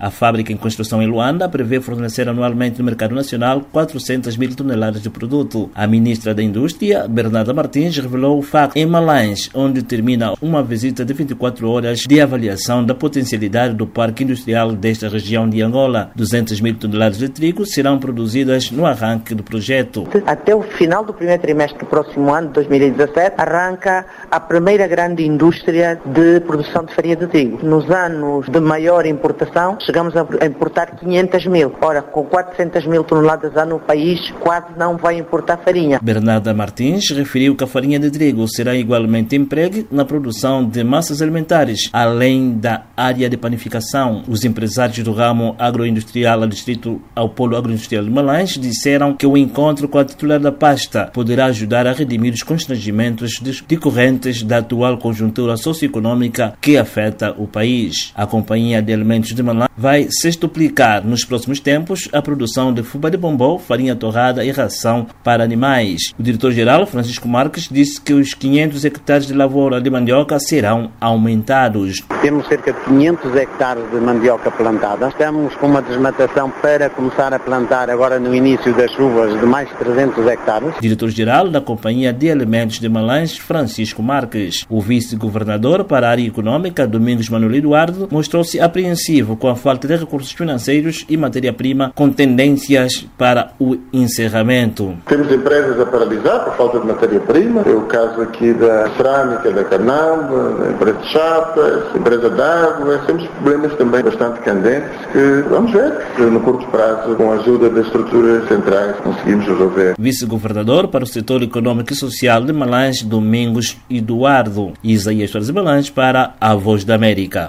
A fábrica em construção em Luanda prevê fornecer anualmente no mercado nacional 400 mil toneladas de produto. A ministra da Indústria, Bernarda Martins, revelou o facto em Malães, onde termina uma visita de 24 horas de avaliação da potencialidade do parque industrial desta região de Angola. 200 mil toneladas de trigo serão produzidas no arranque do projeto. Até o final do primeiro trimestre do próximo ano, 2017, arranca a primeira grande indústria de produção de farinha de trigo. Nos anos de maior importação, chegamos a importar 500 mil. Ora, com 400 mil toneladas ano no país, quase não vai importar farinha. Bernarda Martins referiu que a farinha de trigo será igualmente empregue na produção de massas alimentares, além da área de panificação. Os empresários do ramo agroindustrial distrito ao Polo Agroindustrial de Malães disseram que o encontro com a titular da pasta poderá ajudar a redimir os constrangimentos decorrentes da atual conjuntura socioeconômica que afeta o país. A Companhia de Alimentos de Malães vai sextuplicar nos próximos tempos a produção de fuba de bombom, farinha torrada e ração para animais. O diretor-geral, Francisco Marques, disse que os 500 hectares de lavoura de mandioca serão aumentados. Temos cerca de 500 hectares de mandioca plantada. Estamos com uma desmatação para começar a plantar agora no início das chuvas de mais de 300 hectares. Diretor-geral da Companhia de Alimentos de Malães, Francisco Marques. O vice-governador para a área econômica, Domingos Manuel Eduardo, mostrou-se apreensivo com a falta de recursos financeiros e matéria-prima com tendências para o encerramento. Temos empresas a paralisar por falta de matéria-prima. É o caso aqui da cerâmica, da Carnamba, da empresa de chapas, empresa de água. Temos problemas também bastante candentes que vamos ver se no curto prazo, com a ajuda das estruturas centrais, conseguimos resolver. Vice-governador para o setor econômico e social de Malães, Domingos Eduardo. Isaías Soares Malães para a Voz da América.